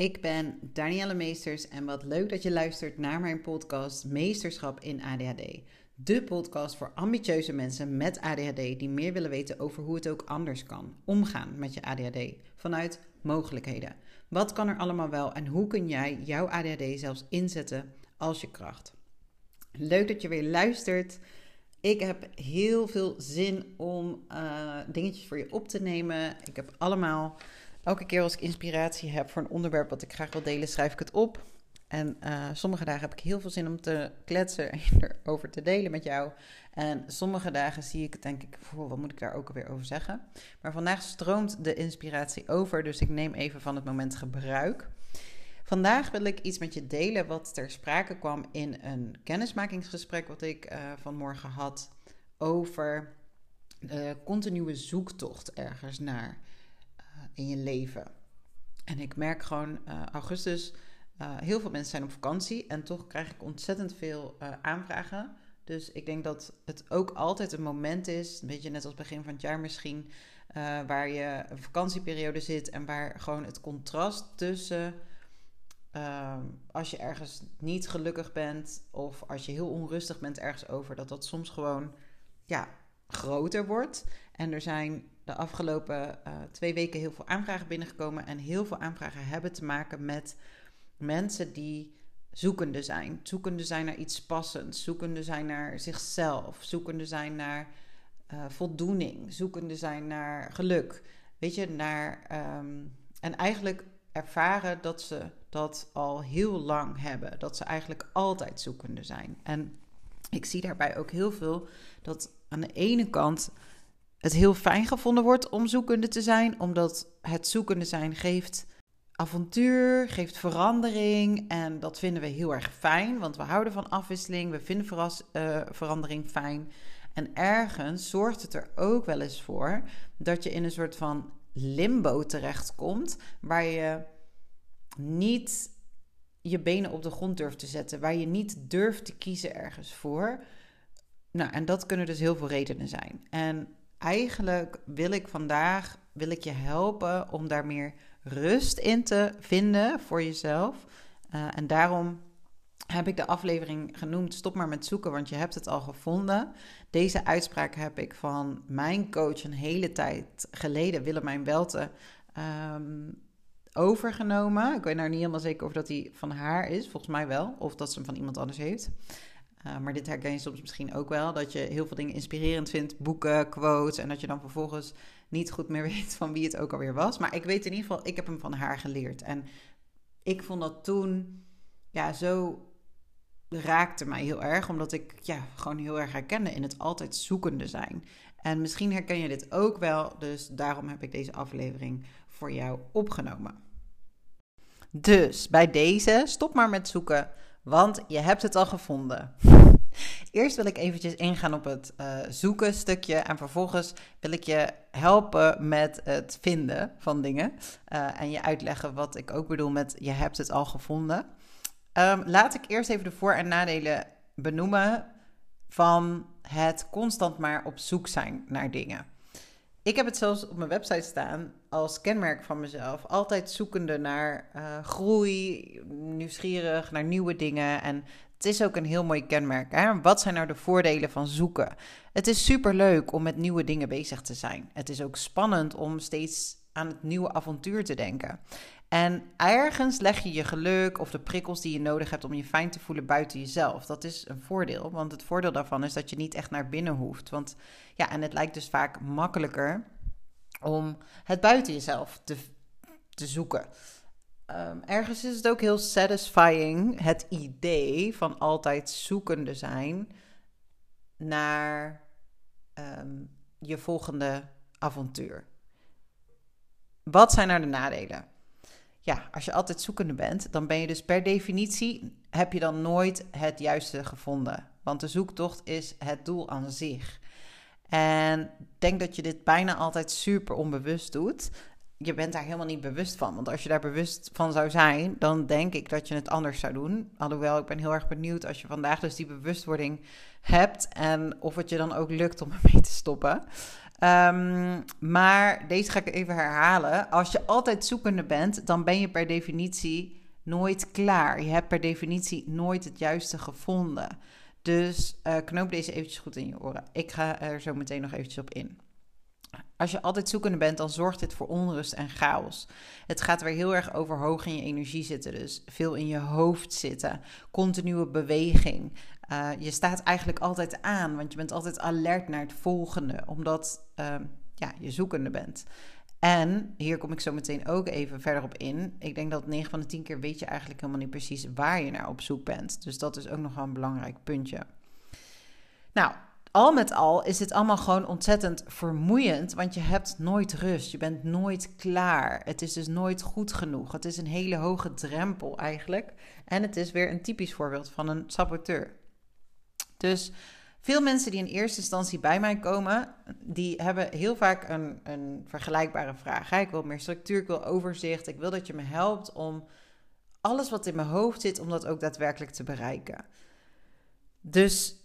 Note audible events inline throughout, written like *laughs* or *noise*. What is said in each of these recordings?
Ik ben Danielle Meesters en wat leuk dat je luistert naar mijn podcast Meesterschap in ADHD. De podcast voor ambitieuze mensen met ADHD die meer willen weten over hoe het ook anders kan omgaan met je ADHD vanuit mogelijkheden. Wat kan er allemaal wel en hoe kun jij jouw ADHD zelfs inzetten als je kracht? Leuk dat je weer luistert. Ik heb heel veel zin om uh, dingetjes voor je op te nemen. Ik heb allemaal, elke keer als ik inspiratie heb voor een onderwerp wat ik graag wil delen, schrijf ik het op. En uh, sommige dagen heb ik heel veel zin om te kletsen *laughs* en erover te delen met jou. En sommige dagen zie ik het, denk ik, wat moet ik daar ook alweer over zeggen? Maar vandaag stroomt de inspiratie over, dus ik neem even van het moment gebruik. Vandaag wil ik iets met je delen wat ter sprake kwam in een kennismakingsgesprek wat ik uh, vanmorgen had over de continue zoektocht ergens naar in je leven. En ik merk gewoon, uh, augustus, heel veel mensen zijn op vakantie en toch krijg ik ontzettend veel aanvragen. Dus ik denk dat het ook altijd een moment is, een beetje net als begin van het jaar misschien, waar je een vakantieperiode zit en waar gewoon het contrast tussen Ehm, als je ergens niet gelukkig bent of als je heel onrustig bent ergens over, dat dat soms gewoon ja, groter wordt. En er zijn de afgelopen uh, twee weken heel veel aanvragen binnengekomen. En heel veel aanvragen hebben te maken met mensen die zoekende zijn. Zoekende zijn naar iets passends. Zoekende zijn naar zichzelf. Zoekende zijn naar uh, voldoening. Zoekende zijn naar geluk. Weet je, naar. Um, en eigenlijk ervaren dat ze dat al heel lang hebben. Dat ze eigenlijk altijd zoekende zijn. En ik zie daarbij ook heel veel dat aan de ene kant het heel fijn gevonden wordt om zoekende te zijn, omdat het zoekende zijn geeft avontuur, geeft verandering en dat vinden we heel erg fijn, want we houden van afwisseling, we vinden uh, verandering fijn. En ergens zorgt het er ook wel eens voor dat je in een soort van limbo terechtkomt, waar je niet je benen op de grond durft te zetten, waar je niet durft te kiezen ergens voor. Nou, en dat kunnen dus heel veel redenen zijn. En eigenlijk wil ik vandaag wil ik je helpen om daar meer rust in te vinden voor jezelf. Uh, en daarom heb ik de aflevering genoemd Stop maar met zoeken, want je hebt het al gevonden. Deze uitspraak heb ik van mijn coach een hele tijd geleden, Willemijn Welte, um, overgenomen. Ik weet nou niet helemaal zeker of dat die van haar is, volgens mij wel, of dat ze hem van iemand anders heeft. Uh, maar dit herken je soms misschien ook wel, dat je heel veel dingen inspirerend vindt, boeken, quotes, en dat je dan vervolgens niet goed meer *laughs* weet van wie het ook alweer was. Maar ik weet in ieder geval, ik heb hem van haar geleerd. En ik vond dat toen, ja, zo raakte mij heel erg, omdat ik ja, gewoon heel erg herkende in het altijd zoekende zijn. En misschien herken je dit ook wel, dus daarom heb ik deze aflevering voor jou opgenomen. Dus bij deze stop maar met zoeken, want je hebt het al gevonden. Eerst wil ik eventjes ingaan op het uh, zoeken stukje en vervolgens wil ik je helpen met het vinden van dingen uh, en je uitleggen wat ik ook bedoel met je hebt het al gevonden. Um, laat ik eerst even de voor- en nadelen benoemen van het constant maar op zoek zijn naar dingen. Ik heb het zelfs op mijn website staan als kenmerk van mezelf. Altijd zoekende naar uh, groei, nieuwsgierig naar nieuwe dingen. En het is ook een heel mooi kenmerk. Hè? Wat zijn nou de voordelen van zoeken? Het is super leuk om met nieuwe dingen bezig te zijn. Het is ook spannend om steeds aan het nieuwe avontuur te denken. En ergens leg je je geluk of de prikkels die je nodig hebt om je fijn te voelen buiten jezelf. Dat is een voordeel, want het voordeel daarvan is dat je niet echt naar binnen hoeft. Want ja, en het lijkt dus vaak makkelijker om het buiten jezelf te, te zoeken. Um, ergens is het ook heel satisfying, het idee van altijd zoekende zijn naar um, je volgende avontuur. Wat zijn nou de nadelen? Ja, als je altijd zoekende bent, dan ben je dus per definitie, heb je dan nooit het juiste gevonden. Want de zoektocht is het doel aan zich. En ik denk dat je dit bijna altijd super onbewust doet. Je bent daar helemaal niet bewust van. Want als je daar bewust van zou zijn, dan denk ik dat je het anders zou doen. Alhoewel, ik ben heel erg benieuwd als je vandaag dus die bewustwording hebt. En of het je dan ook lukt om *laughs* ermee te stoppen. Ehm, maar deze ga ik even herhalen. Als je altijd zoekende bent, dan ben je per definitie nooit klaar. Je hebt per definitie nooit het juiste gevonden. Dus uh, knoop deze eventjes goed in je oren. Ik ga er zo meteen nog eventjes op in. Als je altijd zoekende bent, dan zorgt dit voor onrust en chaos. Het gaat weer heel erg over hoog in je energie zitten. Dus veel in je hoofd zitten. Continue beweging. Uh, je staat eigenlijk altijd aan, want je bent altijd alert naar het volgende, omdat uh, ja, je zoekende bent. En hier kom ik zo meteen ook even verder op in. Ik denk dat 9 van de 10 keer weet je eigenlijk helemaal niet precies waar je naar op zoek bent. Dus dat is ook nog wel een belangrijk puntje. Nou, al met al is dit allemaal gewoon ontzettend vermoeiend, want je hebt nooit rust. Je bent nooit klaar. Het is dus nooit goed genoeg. Het is een hele hoge drempel eigenlijk. En het is weer een typisch voorbeeld van een saboteur. Dus veel mensen die in eerste instantie bij mij komen, die hebben heel vaak een, een vergelijkbare vraag. Ik wil meer structuur, ik wil overzicht. Ik wil dat je me helpt om alles wat in mijn hoofd zit, om dat ook daadwerkelijk te bereiken. Dus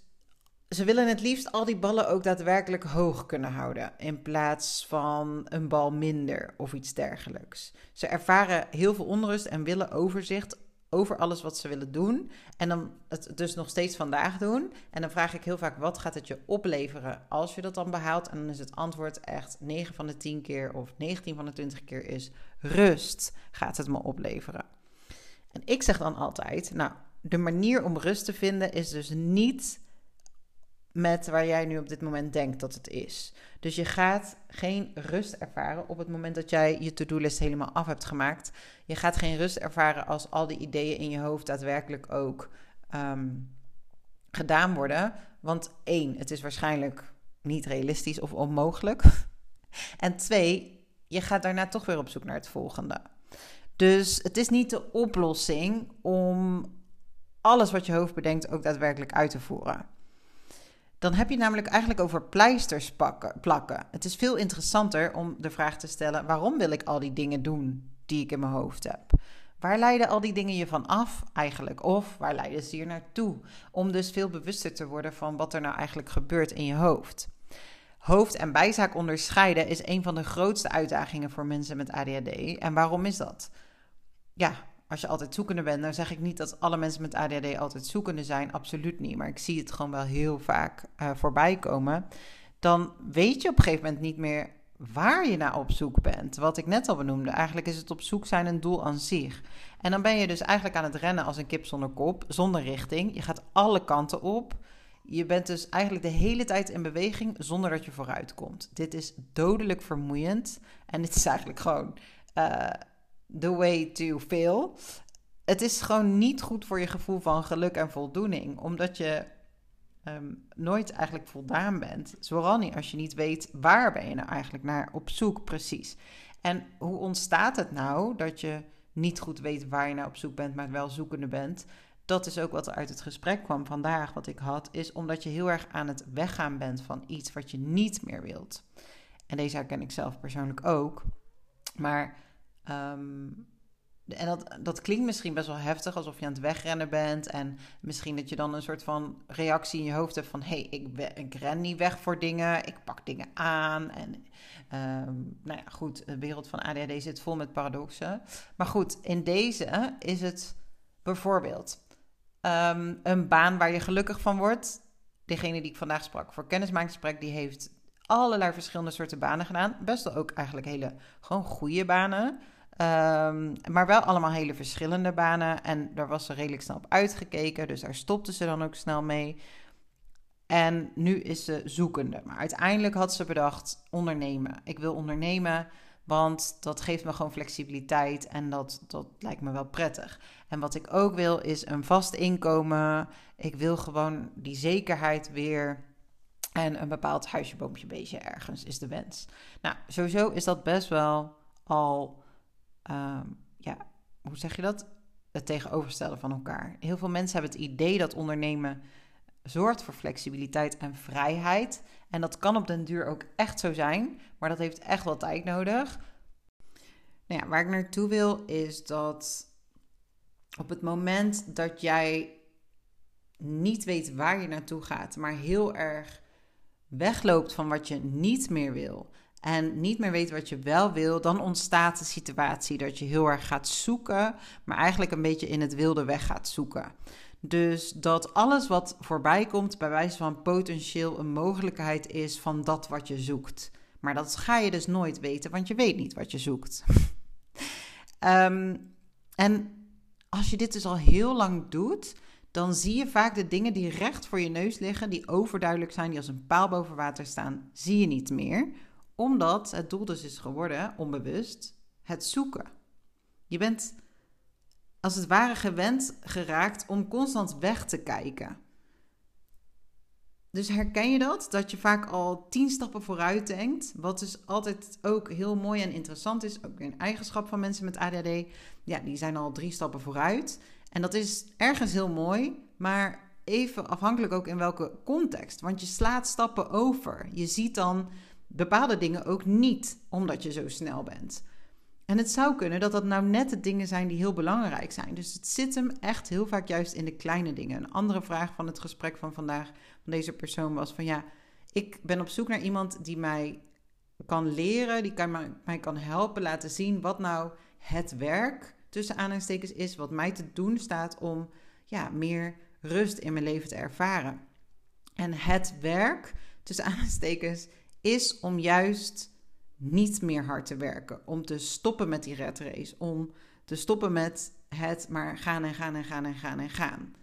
ze willen het liefst al die ballen ook daadwerkelijk hoog kunnen houden. In plaats van een bal minder of iets dergelijks. Ze ervaren heel veel onrust en willen overzicht over alles wat ze willen doen. En dan het dus nog steeds vandaag doen. En dan vraag ik heel vaak: wat gaat het je opleveren als je dat dan behaalt? En dan is het antwoord echt 9 van de 10 keer of 19 van de 20 keer is rust gaat het me opleveren. En ik zeg dan altijd: nou, de manier om rust te vinden is dus niet met waar jij nu op dit moment denkt dat het is. Dus je gaat geen rust ervaren op het moment dat jij je to-do-list helemaal af hebt gemaakt. Je gaat geen rust ervaren als al die ideeën in je hoofd daadwerkelijk ook ehm, gedaan worden. Want één, het is waarschijnlijk niet realistisch of onmogelijk. *laughs* en twee, je gaat daarna toch weer op zoek naar het volgende. Dus het is niet de oplossing om alles wat je hoofd bedenkt ook daadwerkelijk uit te voeren. Dan heb je namelijk eigenlijk over pleisters pakken, plakken. Het is veel interessanter om de vraag te stellen: waarom wil ik al die dingen doen die ik in mijn hoofd heb? Waar leiden al die dingen je van af eigenlijk? Of waar leiden ze hier naartoe? Om dus veel bewuster te worden van wat er nou eigenlijk gebeurt in je hoofd. Hoofd- en bijzaak onderscheiden is een van de grootste uitdagingen voor mensen met ADHD. En waarom is dat? Ja, als je altijd zoekende bent, dan zeg ik niet dat alle mensen met ADHD altijd zoekende zijn. Absoluut niet. Maar ik zie het gewoon wel heel vaak uh, voorbij komen. Dan weet je op een gegeven moment niet meer waar je naar op zoek bent. Wat ik net al benoemde. Eigenlijk is het op zoek zijn een doel aan zich. En dan ben je dus eigenlijk aan het rennen als een kip zonder kop, zonder richting. Je gaat alle kanten op. Je bent dus eigenlijk de hele tijd in beweging zonder dat je vooruit komt. Dit is dodelijk vermoeiend. En dit is eigenlijk gewoon. Uh, the way to fail. Het is gewoon niet goed voor je gevoel van geluk en voldoening, omdat je ehm, nooit eigenlijk voldaan bent. Vooral niet als je niet weet waar ben je nou eigenlijk naar op zoek precies. En hoe ontstaat het nou dat je niet goed weet waar je naar op zoek bent, maar wel zoekende bent? Dat is ook wat er uit het gesprek kwam vandaag, wat ik had, is omdat je heel erg aan het weggaan bent van iets wat je niet meer wilt. En deze herken ik zelf persoonlijk ook. Maar Ehm, en dat, dat klinkt misschien best wel heftig, alsof je aan het wegrennen bent. En misschien dat je dan een soort van reactie in je hoofd hebt van... hé, hey, ik, ik ren niet weg voor dingen, ik pak dingen aan. En um, nou ja, goed, de wereld van ADHD zit vol met paradoxen. Maar goed, in deze is het bijvoorbeeld ehm, een baan waar je gelukkig van wordt. Degene die ik vandaag sprak voor kennismakingsgesprek, die heeft allerlei verschillende soorten banen gedaan. Best wel ook eigenlijk hele gewoon goede banen. Um, maar wel allemaal hele verschillende banen. En daar was ze redelijk snel op uitgekeken. Dus daar stopte ze dan ook snel mee. En nu is ze zoekende. Maar uiteindelijk had ze bedacht: ondernemen. Ik wil ondernemen, want dat geeft me gewoon flexibiliteit. En dat, dat lijkt me wel prettig. En wat ik ook wil, is een vast inkomen. Ik wil gewoon die zekerheid weer. En een bepaald huisje, boompje, beestje ergens is de wens. Nou, sowieso is dat best wel al Ehm, ja, hoe zeg je dat? Het tegenoverstellen van elkaar. Heel veel mensen hebben het idee dat ondernemen zorgt voor flexibiliteit en vrijheid. En dat kan op den duur ook echt zo zijn, maar dat heeft echt wel tijd nodig. Nou ja, waar ik naartoe wil is dat op het moment dat jij niet weet waar je naartoe gaat, maar heel erg wegloopt van wat je niet meer wil en niet meer weet wat je wel wil, dan ontstaat de situatie dat je heel erg gaat zoeken, maar eigenlijk een beetje in het wilde weg gaat zoeken. Dus dat alles wat voorbij komt, bij wijze van potentieel een mogelijkheid is van dat wat je zoekt. Maar dat ga je dus nooit weten, want je weet niet wat je zoekt. *laughs* Ehm, en als je dit dus al heel lang doet, dan zie je vaak de dingen die recht voor je neus liggen, die overduidelijk zijn, die als een paal boven water staan, zie je niet meer. Omdat het doel dus is geworden, onbewust, het zoeken. Je bent als het ware gewend geraakt om constant weg te kijken. Dus herken je dat? Dat je vaak al tien stappen vooruit denkt. Wat dus altijd ook heel mooi en interessant is. Ook een eigenschap van mensen met ADHD. Ja, die zijn al drie stappen vooruit. En dat is ergens heel mooi. Maar even afhankelijk ook in welke context. Want je slaat stappen over. Je ziet dan bepaalde dingen ook niet, omdat je zo snel bent. En het zou kunnen dat dat nou net de dingen zijn die heel belangrijk zijn. Dus het zit hem echt heel vaak juist in de kleine dingen. Een andere vraag van het gesprek van vandaag van deze persoon was van ja, ik ben op zoek naar iemand die mij kan leren, die kan mij, kan helpen, laten zien wat nou het werk tussen aanhalingstekens is, wat mij te doen staat om ja, meer rust in mijn leven te ervaren. En het werk tussen aanhalingstekens is om juist niet meer hard te werken. Om te stoppen met die red race. Om te stoppen met het maar gaan en gaan en gaan en gaan en gaan.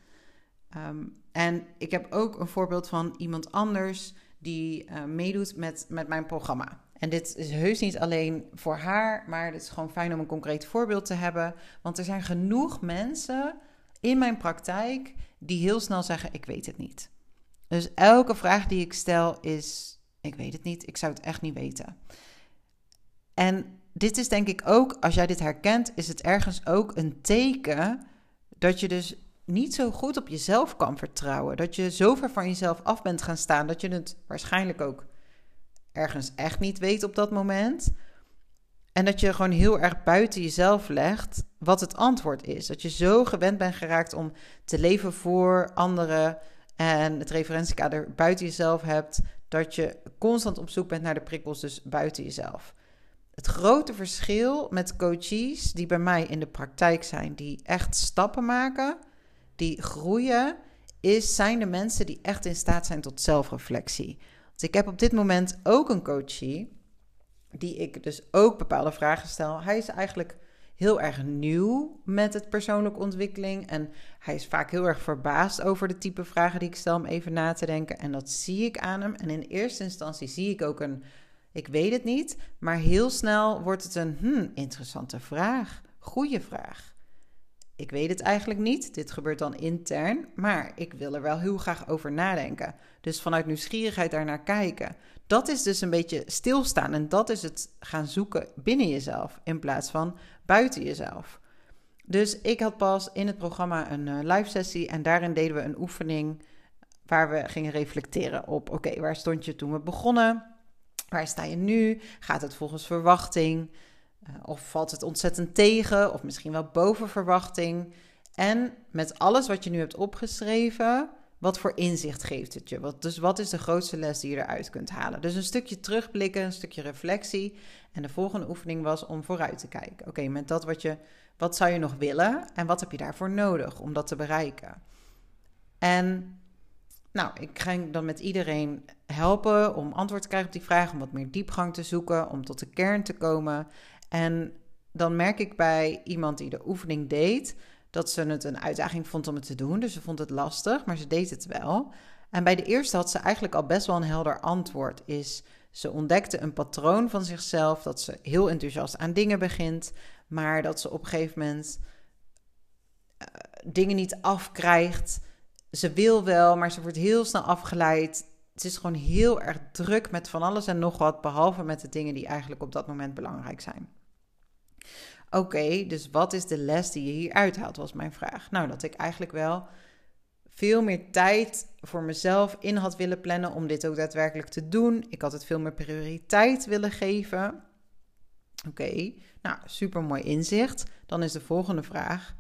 Ehm, en ik heb ook een voorbeeld van iemand anders die uh, meedoet met, met mijn programma. En dit is heus niet alleen voor haar, maar het is gewoon fijn om een concreet voorbeeld te hebben. Want er zijn genoeg mensen in mijn praktijk die heel snel zeggen: Ik weet het niet. Dus elke vraag die ik stel is: Ik weet het niet, ik zou het echt niet weten. En dit is denk ik ook, als jij dit herkent, is het ergens ook een teken dat je dus niet zo goed op jezelf kan vertrouwen. Dat je zo ver van jezelf af bent gaan staan dat je het waarschijnlijk ook ergens echt niet weet op dat moment. En dat je gewoon heel erg buiten jezelf legt wat het antwoord is. Dat je zo gewend bent geraakt om te leven voor anderen en het referentiekader buiten jezelf hebt, dat je constant op zoek bent naar de prikkels dus buiten jezelf. Het grote verschil met coaches die bij mij in de praktijk zijn, die echt stappen maken, die groeien, is, zijn de mensen die echt in staat zijn tot zelfreflectie. Want ik heb op dit moment ook een coachie, die ik dus ook bepaalde vragen stel. Hij is eigenlijk heel erg nieuw met het persoonlijke ontwikkeling. En hij is vaak heel erg verbaasd over de type vragen die ik stel om even na te denken. En dat zie ik aan hem. En in eerste instantie zie ik ook een ik weet het niet, maar heel snel wordt het een hmm, interessante vraag. Goeie vraag. Ik weet het eigenlijk niet. Dit gebeurt dan intern, maar ik wil er wel heel graag over nadenken. Dus vanuit nieuwsgierigheid daarnaar kijken. Dat is dus een beetje stilstaan en dat is het gaan zoeken binnen jezelf in plaats van buiten jezelf. Dus ik had pas in het programma een uh, live sessie en daarin deden we een oefening waar we gingen reflecteren op: oké, waar stond je toen we begonnen? Waar sta je nu? Gaat het volgens verwachting? Uh, of valt het ontzettend tegen? Of misschien wel boven verwachting? En met alles wat je nu hebt opgeschreven, wat voor inzicht geeft het je? Wat, dus wat is de grootste les die je eruit kunt halen? Dus een stukje terugblikken, een stukje reflectie. En de volgende oefening was om vooruit te kijken. Oké, met dat wat je, wat zou je nog willen en wat heb je daarvoor nodig om dat te bereiken? En nou, ik ga dan met iedereen helpen om antwoord te krijgen op die vraag, om wat meer diepgang te zoeken, om tot de kern te komen. En dan merk ik bij iemand die de oefening deed, dat ze het een uitdaging vond om het te doen. Dus ze vond het lastig, maar ze deed het wel. En bij de eerste had ze eigenlijk al best wel een helder antwoord. Is ze ontdekte een patroon van zichzelf, dat ze heel enthousiast aan dingen begint, maar dat ze op een gegeven moment uh, dingen niet afkrijgt ze wil wel, maar ze wordt heel snel afgeleid. Het is gewoon heel erg druk met van alles en nog wat, behalve met de dingen die eigenlijk op dat moment belangrijk zijn. Oké, dus wat is de les die je hier uithaalt, was mijn vraag. Nou, dat ik eigenlijk wel veel meer tijd voor mezelf in had willen plannen om dit ook daadwerkelijk te doen. Ik had het veel meer prioriteit willen geven. Oké, nou, super mooi inzicht. Dan is de volgende vraag: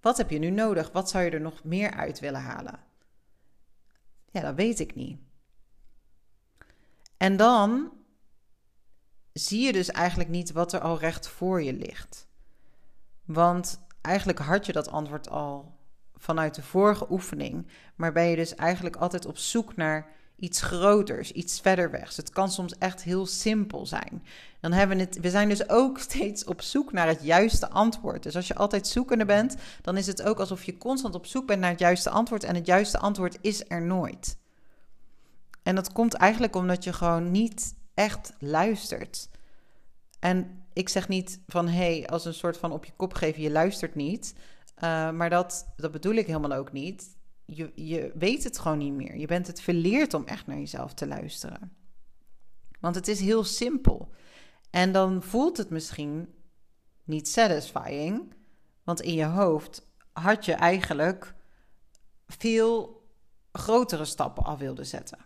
wat heb je nu nodig? Wat zou je er nog meer uit willen halen? Ja, dat weet ik niet. En dan zie je dus eigenlijk niet wat er al recht voor je ligt. Want eigenlijk had je dat antwoord al vanuit de vorige oefening, maar ben je dus eigenlijk altijd op zoek naar iets groters, iets verder wegs. Het kan soms echt heel simpel zijn. Dan hebben we het, we zijn dus ook *laughs* steeds op zoek naar het juiste antwoord. Dus als je altijd zoekende bent, dan is het ook alsof je constant op zoek bent naar het juiste antwoord en het juiste antwoord is er nooit. En dat komt eigenlijk omdat je gewoon niet echt luistert. En ik zeg niet van hé, hey, als een soort van op je kop geven, je luistert niet. Uh, maar dat, dat bedoel ik helemaal ook niet. Je, je weet het gewoon niet meer. Je bent het verleerd om echt naar jezelf te luisteren. Want het is heel simpel. En dan voelt het misschien niet satisfying. Want in je hoofd had je eigenlijk veel grotere stappen al wilde zetten.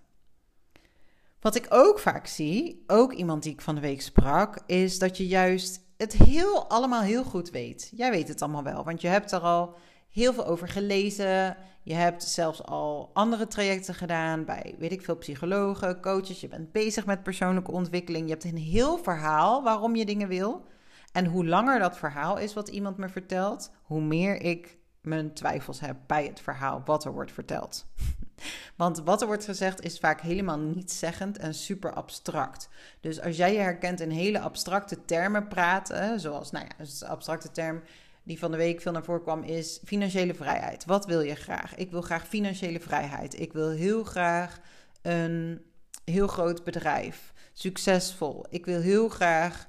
Wat ik ook vaak zie, ook iemand die ik van de week sprak, is dat je juist het heel allemaal heel goed weet. Jij weet het allemaal wel, want je hebt er al heel veel over gelezen. Je hebt zelfs al andere trajecten gedaan bij, weet ik veel, psychologen, coaches. Je bent bezig met persoonlijke ontwikkeling. Je hebt een heel verhaal waarom je dingen wil. En hoe langer dat verhaal is wat iemand me vertelt, hoe meer ik mijn twijfels heb bij het verhaal wat er wordt verteld. *laughs* Want wat er wordt gezegd is vaak helemaal nietszeggend en super abstract. Dus als jij je herkent in hele abstracte termen praten, zoals, nou ja, een abstracte term die van de week veel naar voren kwam, is financiële vrijheid. Wat wil je graag? Ik wil graag financiële vrijheid. Ik wil heel graag een heel groot bedrijf, succesvol. Ik wil heel graag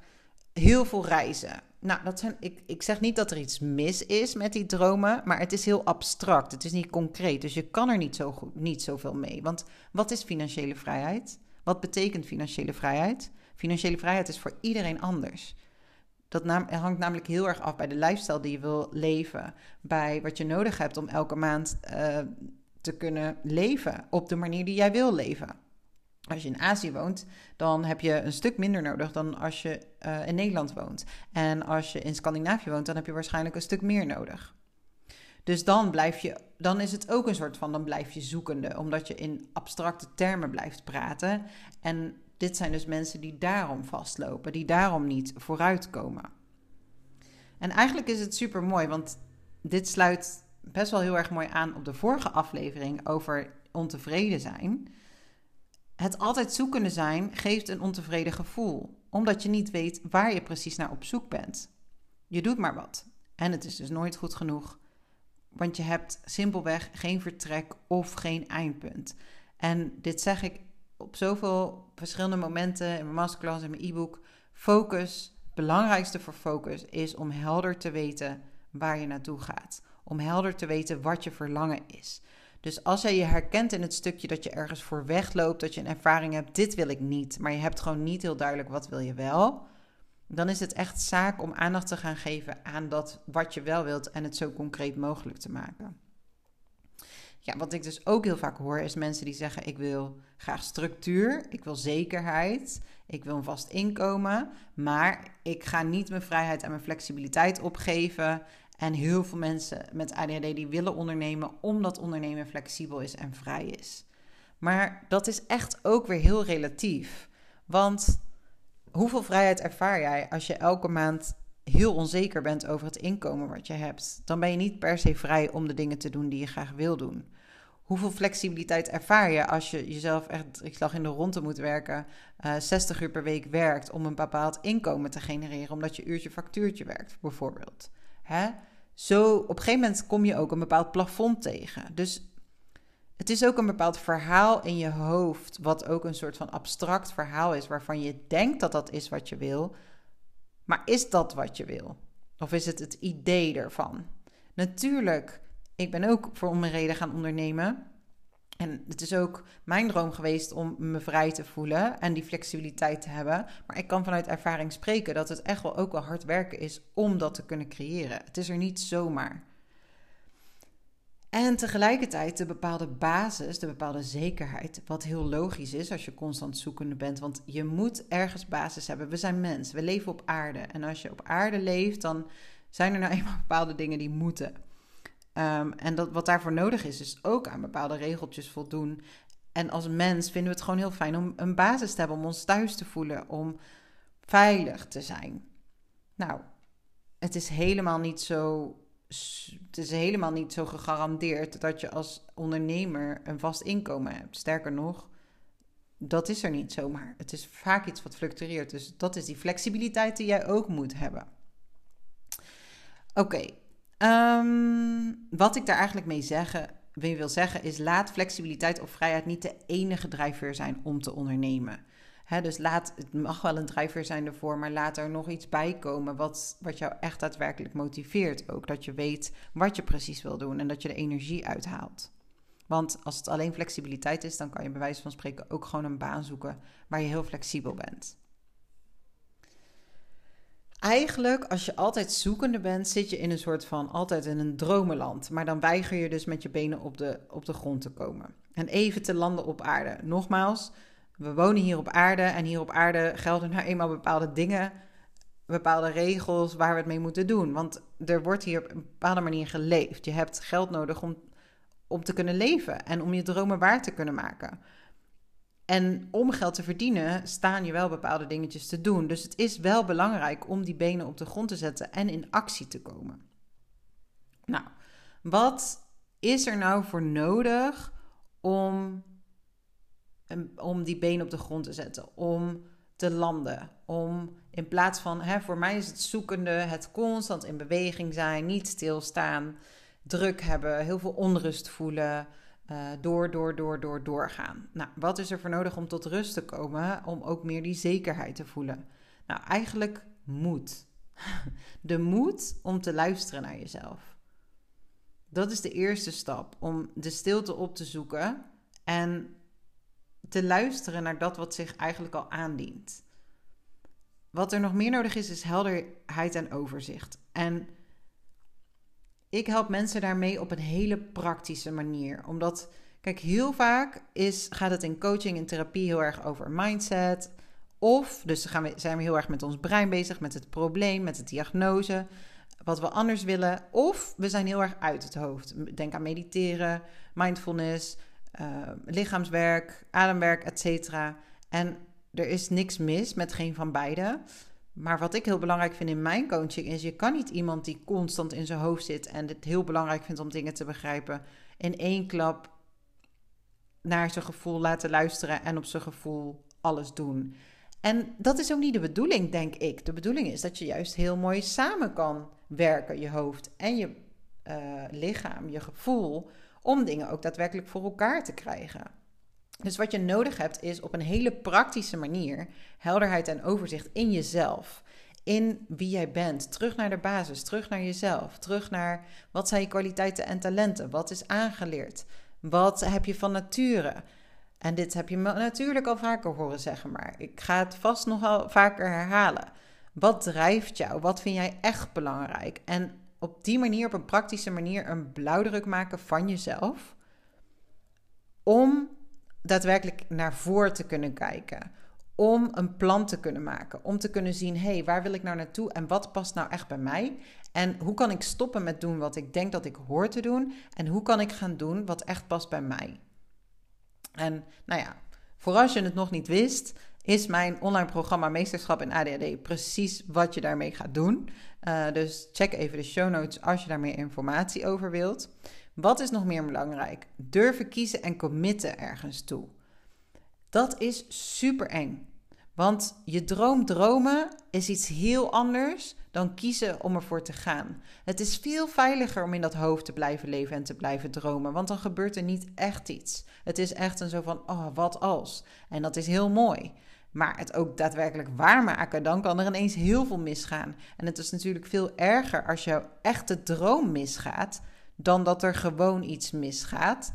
heel veel reizen. Nou, dat zijn, ik, ik zeg niet dat er iets mis is met die dromen, maar het is heel abstract. Het is niet concreet. Dus je kan er niet, zo goed, niet zoveel mee. Want wat is financiële vrijheid? Wat betekent financiële vrijheid? Financiële vrijheid is voor iedereen anders. Dat hangt namelijk heel erg af bij de lifestyle die je wil leven, bij wat je nodig hebt om elke maand uh, te kunnen leven op de manier die jij wil leven. Als je in Azië woont, dan heb je een stuk minder nodig dan als je uh, in Nederland woont. En als je in Scandinavië woont, dan heb je waarschijnlijk een stuk meer nodig. Dus dan, blijf je, dan is het ook een soort van, dan blijf je zoekende, omdat je in abstracte termen blijft praten. En dit zijn dus mensen die daarom vastlopen, die daarom niet vooruitkomen. En eigenlijk is het super mooi, want dit sluit best wel heel erg mooi aan op de vorige aflevering over ontevreden zijn. Het altijd zoekende zijn geeft een ontevreden gevoel, omdat je niet weet waar je precies naar op zoek bent. Je doet maar wat en het is dus nooit goed genoeg, want je hebt simpelweg geen vertrek of geen eindpunt. En dit zeg ik op zoveel verschillende momenten in mijn masterclass, in mijn e-book. Focus, het belangrijkste voor focus is om helder te weten waar je naartoe gaat. Om helder te weten wat je verlangen is. Dus als jij je herkent in het stukje dat je ergens voor wegloopt, dat je een ervaring hebt, dit wil ik niet, maar je hebt gewoon niet heel duidelijk wat wil je wel, dan is het echt zaak om aandacht te gaan geven aan dat wat je wel wilt en het zo concreet mogelijk te maken. Ja, wat ik dus ook heel vaak hoor is mensen die zeggen: ik wil graag structuur, ik wil zekerheid, ik wil een vast inkomen, maar ik ga niet mijn vrijheid en mijn flexibiliteit opgeven en heel veel mensen met ADHD die willen ondernemen omdat ondernemen flexibel is en vrij is. Maar dat is echt ook weer heel relatief. Want hoeveel vrijheid ervaar jij als je elke maand heel onzeker bent over het inkomen wat je hebt? Dan ben je niet per se vrij om de dingen te doen die je graag wil doen. Hoeveel flexibiliteit ervaar je als je jezelf echt, ik slag in de ronde moet werken, uh, eh, 60 uur per week werkt om een bepaald inkomen te genereren, omdat je uurtje factuurtje werkt, bijvoorbeeld? Hè? Zo op een gegeven moment kom je ook een bepaald plafond tegen. Dus het is ook een bepaald verhaal in je hoofd, wat ook een soort van abstract verhaal is, waarvan je denkt dat dat is wat je wil. Maar is dat wat je wil? Of is het het idee ervan? Natuurlijk, ik ben ook voor mijn reden gaan ondernemen. En het is ook mijn droom geweest om me vrij te voelen en die flexibiliteit te hebben. Maar ik kan vanuit ervaring spreken dat het echt wel ook wel hard werken is om dat te kunnen creëren. Het is er niet zomaar. En tegelijkertijd de bepaalde basis, de bepaalde zekerheid, wat heel logisch is als je constant zoekende bent. Want je moet ergens basis hebben. We zijn mens, we leven op aarde. En als je op aarde leeft, dan zijn er nou eenmaal bepaalde dingen die moeten. Ehm, en dat, wat daarvoor nodig is, is ook aan bepaalde regeltjes voldoen. En als mens vinden we het gewoon heel fijn om een basis te hebben, om ons thuis te voelen, om veilig te zijn. Nou, het is helemaal niet zo. Het is helemaal niet zo gegarandeerd dat je als ondernemer een vast inkomen hebt. Sterker nog, dat is er niet zomaar. Het is vaak iets wat fluctueert. Dus dat is die flexibiliteit die jij ook moet hebben. Oké, ehm, wat ik daar eigenlijk mee zeggen, wil zeggen is: laat flexibiliteit of vrijheid niet de enige drijfveer zijn om te ondernemen. dus laat, het mag wel een drijfveer zijn ervoor, maar laat er nog iets bij komen wat, wat jou echt daadwerkelijk motiveert. Ook dat je weet wat je precies wil doen en dat je de energie uithaalt. Want als het alleen flexibiliteit is, dan kan je bij wijze van spreken ook gewoon een baan zoeken waar je heel flexibel bent. Eigenlijk, als je altijd zoekende bent, zit je in een soort van altijd in een dromenland. Maar dan weiger je dus met je benen op de, op de grond te komen. En even te landen op aarde. Nogmaals, we wonen hier op aarde en hier op aarde gelden nou eenmaal bepaalde dingen, bepaalde regels waar we het mee moeten doen. Want er wordt hier op een bepaalde manier geleefd. Je hebt geld nodig om om te kunnen leven en om je dromen waar te kunnen maken. En om geld te verdienen staan je wel bepaalde dingetjes te doen. Dus het is wel belangrijk om die benen op de grond te zetten en in actie te komen. Nou, wat is er nou voor nodig om, om die benen op de grond te zetten? Om te landen. Om in plaats van, hè, voor mij is het zoekende, het constant in beweging zijn, niet stilstaan druk hebben, heel veel onrust voelen. Uh, door, door, door, door, doorgaan. Nou, wat is er voor nodig om tot rust te komen? Om ook meer die zekerheid te voelen. Nou, eigenlijk moed. *laughs* De moed om te luisteren naar jezelf. Dat is de eerste stap. Om de stilte op te zoeken en te luisteren naar dat wat zich eigenlijk al aandient. Wat er nog meer nodig is, is helderheid en overzicht. En ik help mensen daarmee op een hele praktische manier. Omdat, kijk, heel vaak is, gaat het in coaching en therapie heel erg over mindset. Of, dus gaan we, zijn we heel erg met ons brein bezig, met het probleem, met de diagnose, wat we anders willen. Of we zijn heel erg uit het hoofd. Denk aan mediteren, mindfulness, uh, lichaamswerk, ademwerk, etc. En er is niks mis met geen van beide. Maar wat ik heel belangrijk vind in mijn coaching is: je kan niet iemand die constant in zijn hoofd zit en het heel belangrijk vindt om dingen te begrijpen, in één klap naar zijn gevoel laten luisteren en op zijn gevoel alles doen. En dat is ook niet de bedoeling, denk ik. De bedoeling is dat je juist heel mooi samen kan werken, je hoofd en je uh, lichaam, je gevoel, om dingen ook daadwerkelijk voor elkaar te krijgen. Dus wat je nodig hebt is op een hele praktische manier helderheid en overzicht in jezelf. In wie jij bent. Terug naar de basis, terug naar jezelf. Terug naar wat zijn je kwaliteiten en talenten? Wat is aangeleerd? Wat heb je van nature? En dit heb je me natuurlijk al vaker horen zeggen, maar ik ga het vast nog wel vaker herhalen. Wat drijft jou? Wat vind jij echt belangrijk? En op die manier, op een praktische manier, een blauwdruk maken van jezelf. Om daadwerkelijk naar voren te kunnen kijken. Om een plan te kunnen maken. Om te kunnen zien, hé, hey, waar wil ik nou naartoe en wat past nou echt bij mij? En hoe kan ik stoppen met doen wat ik denk dat ik hoor te doen? En hoe kan ik gaan doen wat echt past bij mij? En nou ja, voor als je het nog niet wist, is mijn online programma Meesterschap in ADHD precies wat je daarmee gaat doen. Uh, dus check even de show notes als je daar meer informatie over wilt. Wat is nog meer belangrijk? Durven kiezen en committen ergens toe. Dat is super eng. Want je droom dromen is iets heel anders dan kiezen om ervoor te gaan. Het is veel veiliger om in dat hoofd te blijven leven en te blijven dromen, want dan gebeurt er niet echt iets. Het is echt een zo van, oh, wat als? En dat is heel mooi. Maar het ook daadwerkelijk waarmaken, dan kan er ineens heel veel misgaan. En het is natuurlijk veel erger als jouw echte droom misgaat, dan dat er gewoon iets misgaat.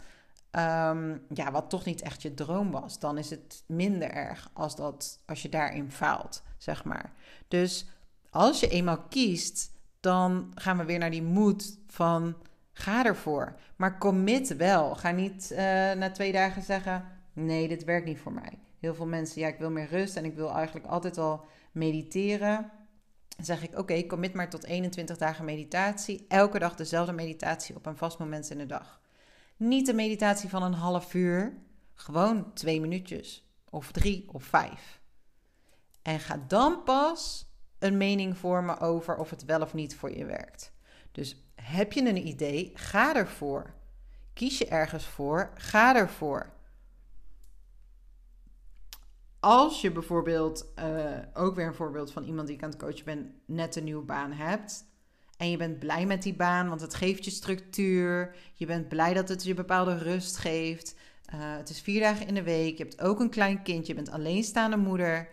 Um, ja, wat toch niet echt je droom was. Dan is het minder erg als, dat, als je daarin faalt, zeg maar. Dus als je eenmaal kiest, dan gaan we weer naar die moed van ga ervoor. Maar commit wel. Ga niet uh, na twee dagen zeggen: nee, dit werkt niet voor mij. Heel veel mensen, ja, ik wil meer rust en ik wil eigenlijk altijd al mediteren. Zeg ik: oké, commit maar tot 21 dagen meditatie. Elke dag dezelfde meditatie op een vast moment in de dag. Niet de meditatie van een half uur, Gewoon twee minuutjes, of drie, of vijf. En ga dan pas een mening vormen over of het wel of niet voor je werkt. Dus heb je een idee, ga ervoor. Kies je ergens voor, ga ervoor. Als je bijvoorbeeld, uh, ook weer een voorbeeld van iemand die ik aan het coachen ben, net een nieuwe baan hebt. En je bent blij met die baan, want het geeft je structuur. Je bent blij dat het je bepaalde rust geeft. Uh, het is vier dagen in de week. Je hebt ook een klein kind. Je bent alleenstaande moeder.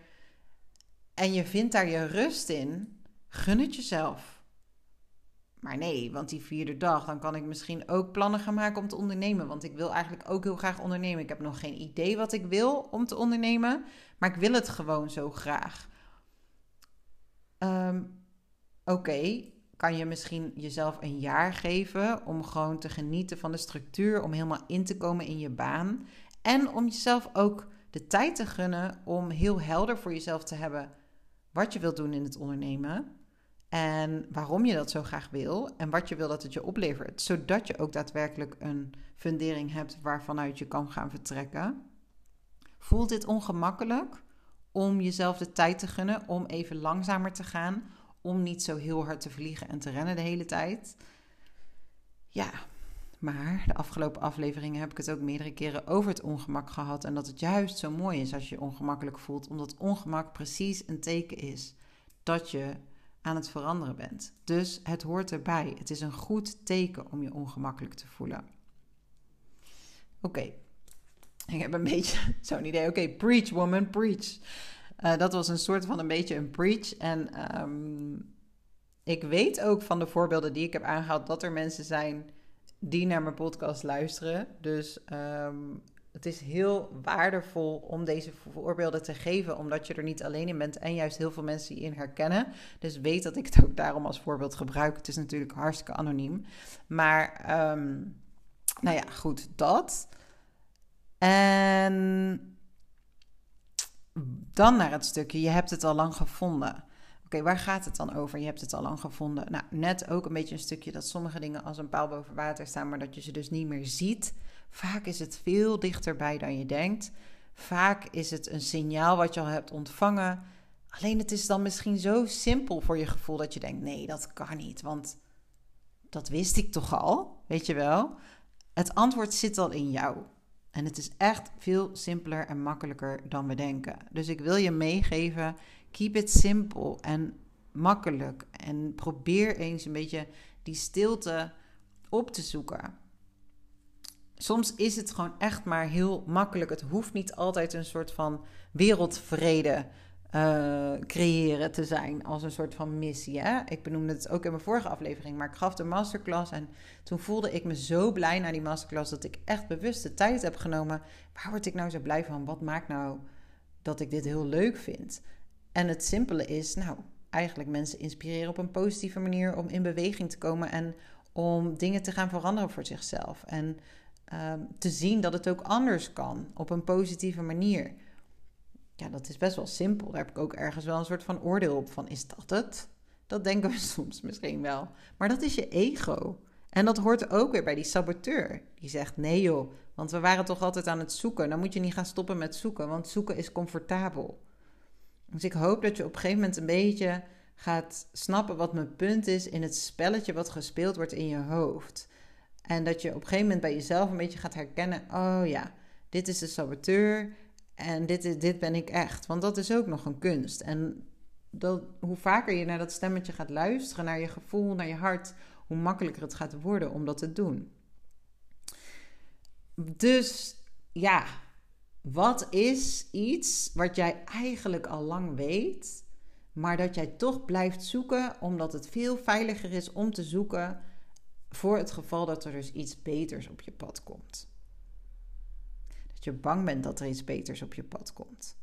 En je vindt daar je rust in. Gun het jezelf. Maar nee, want die vierde dag, dan kan ik misschien ook plannen gaan maken om te ondernemen. Want ik wil eigenlijk ook heel graag ondernemen. Ik heb nog geen idee wat ik wil om te ondernemen, maar ik wil het gewoon zo graag. Ehm, oké, kan je misschien jezelf een jaar geven om gewoon te genieten van de structuur, om helemaal in te komen in je baan. En om jezelf ook de tijd te gunnen om heel helder voor jezelf te hebben wat je wilt doen in het ondernemen. En waarom je dat zo graag wil en wat je wil dat het je oplevert. Zodat je ook daadwerkelijk een fundering hebt waarvanuit je kan gaan vertrekken. Voelt dit ongemakkelijk om jezelf de tijd te gunnen om even langzamer te gaan? Om niet zo heel hard te vliegen en te rennen de hele tijd? Ja, maar de afgelopen afleveringen heb ik het ook meerdere keren over het ongemak gehad. En dat het juist zo mooi is als je je ongemakkelijk voelt, omdat ongemak precies een teken is dat je aan het veranderen bent. Dus het hoort erbij. Het is een goed teken om je ongemakkelijk te voelen. Oké, ik heb een *laughs* beetje zo'n idee. Oké, preach woman, preach. Uh, dat was een soort van een beetje een preach. En um, ik weet ook van de voorbeelden die ik heb aangehaald dat er mensen zijn die naar mijn podcast luisteren. Dus um, het is heel waardevol om deze voorbeelden te geven, omdat je er niet alleen in bent en juist heel veel mensen die in herkennen. Dus weet dat ik het ook daarom als voorbeeld gebruik. Het is natuurlijk hartstikke anoniem. Maar, um, nou ja, goed, dat. En dan naar het stukje, je hebt het al lang gevonden. Oké, waar gaat het dan over? Je hebt het al lang gevonden. Nou, net ook een beetje een stukje dat sommige dingen als een paal boven water staan, maar dat je ze dus niet meer ziet. Vaak is het veel dichterbij dan je denkt. Vaak is het een signaal wat je al hebt ontvangen. Alleen het is dan misschien zo simpel voor je gevoel dat je denkt: nee, dat kan niet, want dat wist ik toch al, weet je wel? Het antwoord zit al in jou. En het is echt veel simpeler en makkelijker dan we denken. Dus ik wil je meegeven: keep it simple en makkelijk. En probeer eens een beetje die stilte op te zoeken soms is het gewoon echt maar heel makkelijk. Het hoeft niet altijd een soort van wereldvrede uh, creëren te zijn als een soort van missie. Ik benoemde het ook in mijn vorige aflevering, maar ik gaf de masterclass en toen voelde ik me zo blij na die masterclass dat ik echt bewust de tijd heb genomen. Waar word ik nou zo blij van? Wat maakt nou dat ik dit heel leuk vind? En het simpele is, nou, eigenlijk mensen inspireren op een positieve manier om in beweging te komen en om dingen te gaan veranderen voor zichzelf. En Ehm, te zien dat het ook anders kan op een positieve manier. Ja, dat is best wel simpel. Daar heb ik ook ergens wel een soort van oordeel op van is dat het? Dat denken we *laughs* soms misschien wel. Maar dat is je ego. En dat hoort ook weer bij die saboteur. Die zegt: nee joh, want we waren toch altijd aan het zoeken. Dan moet je niet gaan stoppen met zoeken, want zoeken is comfortabel. Dus ik hoop dat je op een gegeven moment een beetje gaat snappen wat mijn punt is in het spelletje wat gespeeld wordt in je hoofd. En dat je op een gegeven moment bij jezelf een beetje gaat herkennen: oh ja, dit is de saboteur en dit, is, dit ben ik echt. Want dat is ook nog een kunst. En dat, hoe vaker je naar dat stemmetje gaat luisteren, naar je gevoel, naar je hart, hoe makkelijker het gaat worden om dat te doen. Dus ja, wat is iets wat jij eigenlijk al lang weet, maar dat jij toch blijft zoeken omdat het veel veiliger is om te zoeken voor het geval dat er dus iets beters op je pad komt. Dat je bang bent dat er iets beters op je pad komt.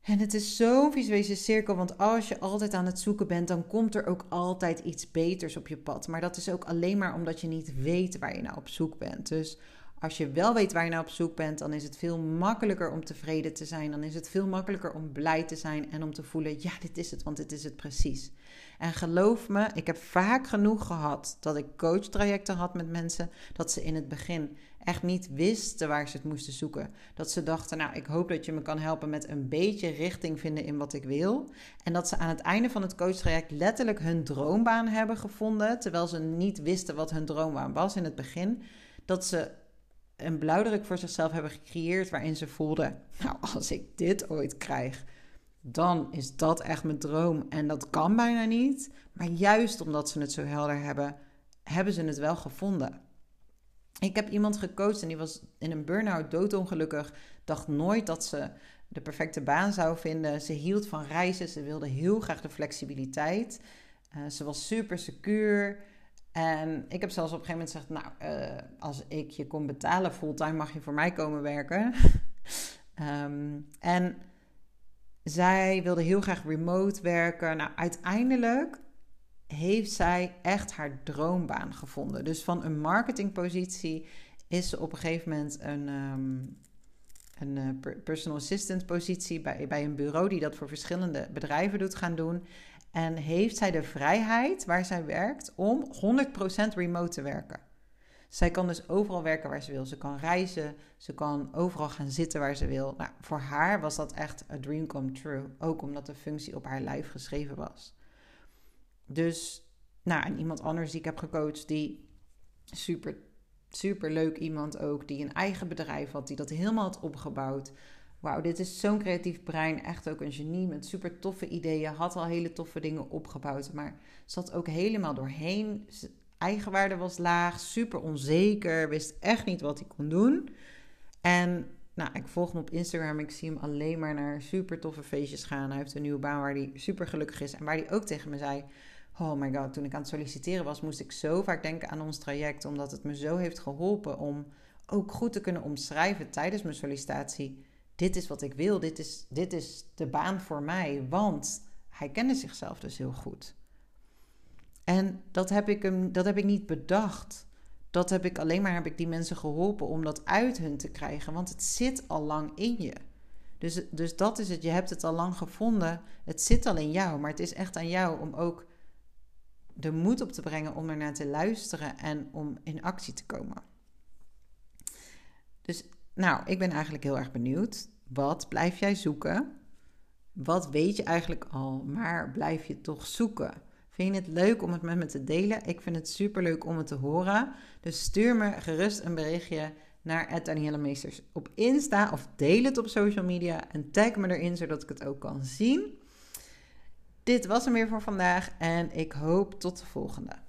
En het is zo'n visuele cirkel, want als je altijd aan het zoeken bent, dan komt er ook altijd iets beters op je pad. Maar dat is ook alleen maar omdat je niet weet waar je nou op zoek bent. Dus Als je wel weet waar je naar op zoek bent, dan is het veel makkelijker om tevreden te zijn. Dan is het veel makkelijker om blij te zijn en om te voelen: ja, dit is het, want dit is het precies. En geloof me, ik heb vaak genoeg gehad dat ik coachtrajecten had met mensen dat ze in het begin echt niet wisten waar ze het moesten zoeken. Dat ze dachten, nou, ik hoop dat je me kan helpen met een beetje richting vinden in wat ik wil. En dat ze aan het einde van het coachtraject letterlijk hun droombaan hebben gevonden, terwijl ze niet wisten wat hun droombaan was in het begin. Dat ze een blauwdruk voor zichzelf hebben gecreëerd waarin ze voelden, nou, als ik dit ooit krijg, dan is dat echt mijn droom. En dat kan bijna niet. Maar juist omdat ze het zo helder hebben, hebben ze het wel gevonden. Ik heb iemand gecoacht en die was in een burn-out doodongelukkig. Dacht nooit dat ze de perfecte baan zou vinden. Ze hield van reizen. Ze wilde heel graag de flexibiliteit. Uh, ze was super secuur. En ik heb zelfs op een gegeven moment gezegd: Nou, uh, als ik je kon betalen fulltime, mag je voor mij komen werken. um, *laughs* en zij wilde heel graag remote werken. Nou, uiteindelijk heeft zij echt haar droombaan gevonden. Dus van een marketingpositie is ze op een gegeven moment een, um, een uh, personal assistant positie bij, bij een bureau die dat voor verschillende bedrijven doet gaan doen. En heeft zij de vrijheid waar zij werkt om 100% remote te werken. Zij kan dus overal werken waar ze wil. Ze kan reizen, ze kan overal gaan zitten waar ze wil. Nou, voor haar was dat echt een dream come true. Ook omdat de functie op haar lijf geschreven was. Dus, nou, en iemand anders die ik heb gecoacht, die super, super leuk iemand ook, die een eigen bedrijf had, die dat helemaal had opgebouwd. Wauw, dit is zo'n creatief brein. Echt ook een genie met super toffe ideeën. Had al hele toffe dingen opgebouwd. Maar zat ook helemaal doorheen eigenwaarde was laag, super onzeker, wist echt niet wat hij kon doen. En nou, ik volg hem op Instagram. Ik zie hem alleen maar naar super toffe feestjes gaan. Hij heeft een nieuwe baan waar hij super gelukkig is. En waar hij ook tegen me zei: Oh my god, toen ik aan het solliciteren was, moest ik zo vaak denken aan ons traject. Omdat het me zo heeft geholpen om ook goed te kunnen omschrijven tijdens mijn sollicitatie. Dit is wat ik wil. Dit is, dit is de baan voor mij. Want hij kende zichzelf dus heel goed. En dat heb ik, hem, dat heb ik niet bedacht. Dat heb ik alleen maar heb ik die mensen geholpen om dat uit hun te krijgen. Want het zit al lang in je. Dus, dus dat is het. Je hebt het al lang gevonden. Het zit al in jou. Maar het is echt aan jou om ook de moed op te brengen om er naar te luisteren en om in actie te komen. Dus nou, ik ben eigenlijk heel erg benieuwd. Wat blijf jij zoeken? Wat weet je eigenlijk al, maar blijf je toch zoeken? Vind je het leuk om het met me te delen? Ik vind het super leuk om het te horen. Dus stuur me gerust een berichtje naar Danielle Meesters op Insta of deel het op social media en tag me erin zodat ik het ook kan zien. Dit was hem weer voor vandaag en ik hoop tot de volgende.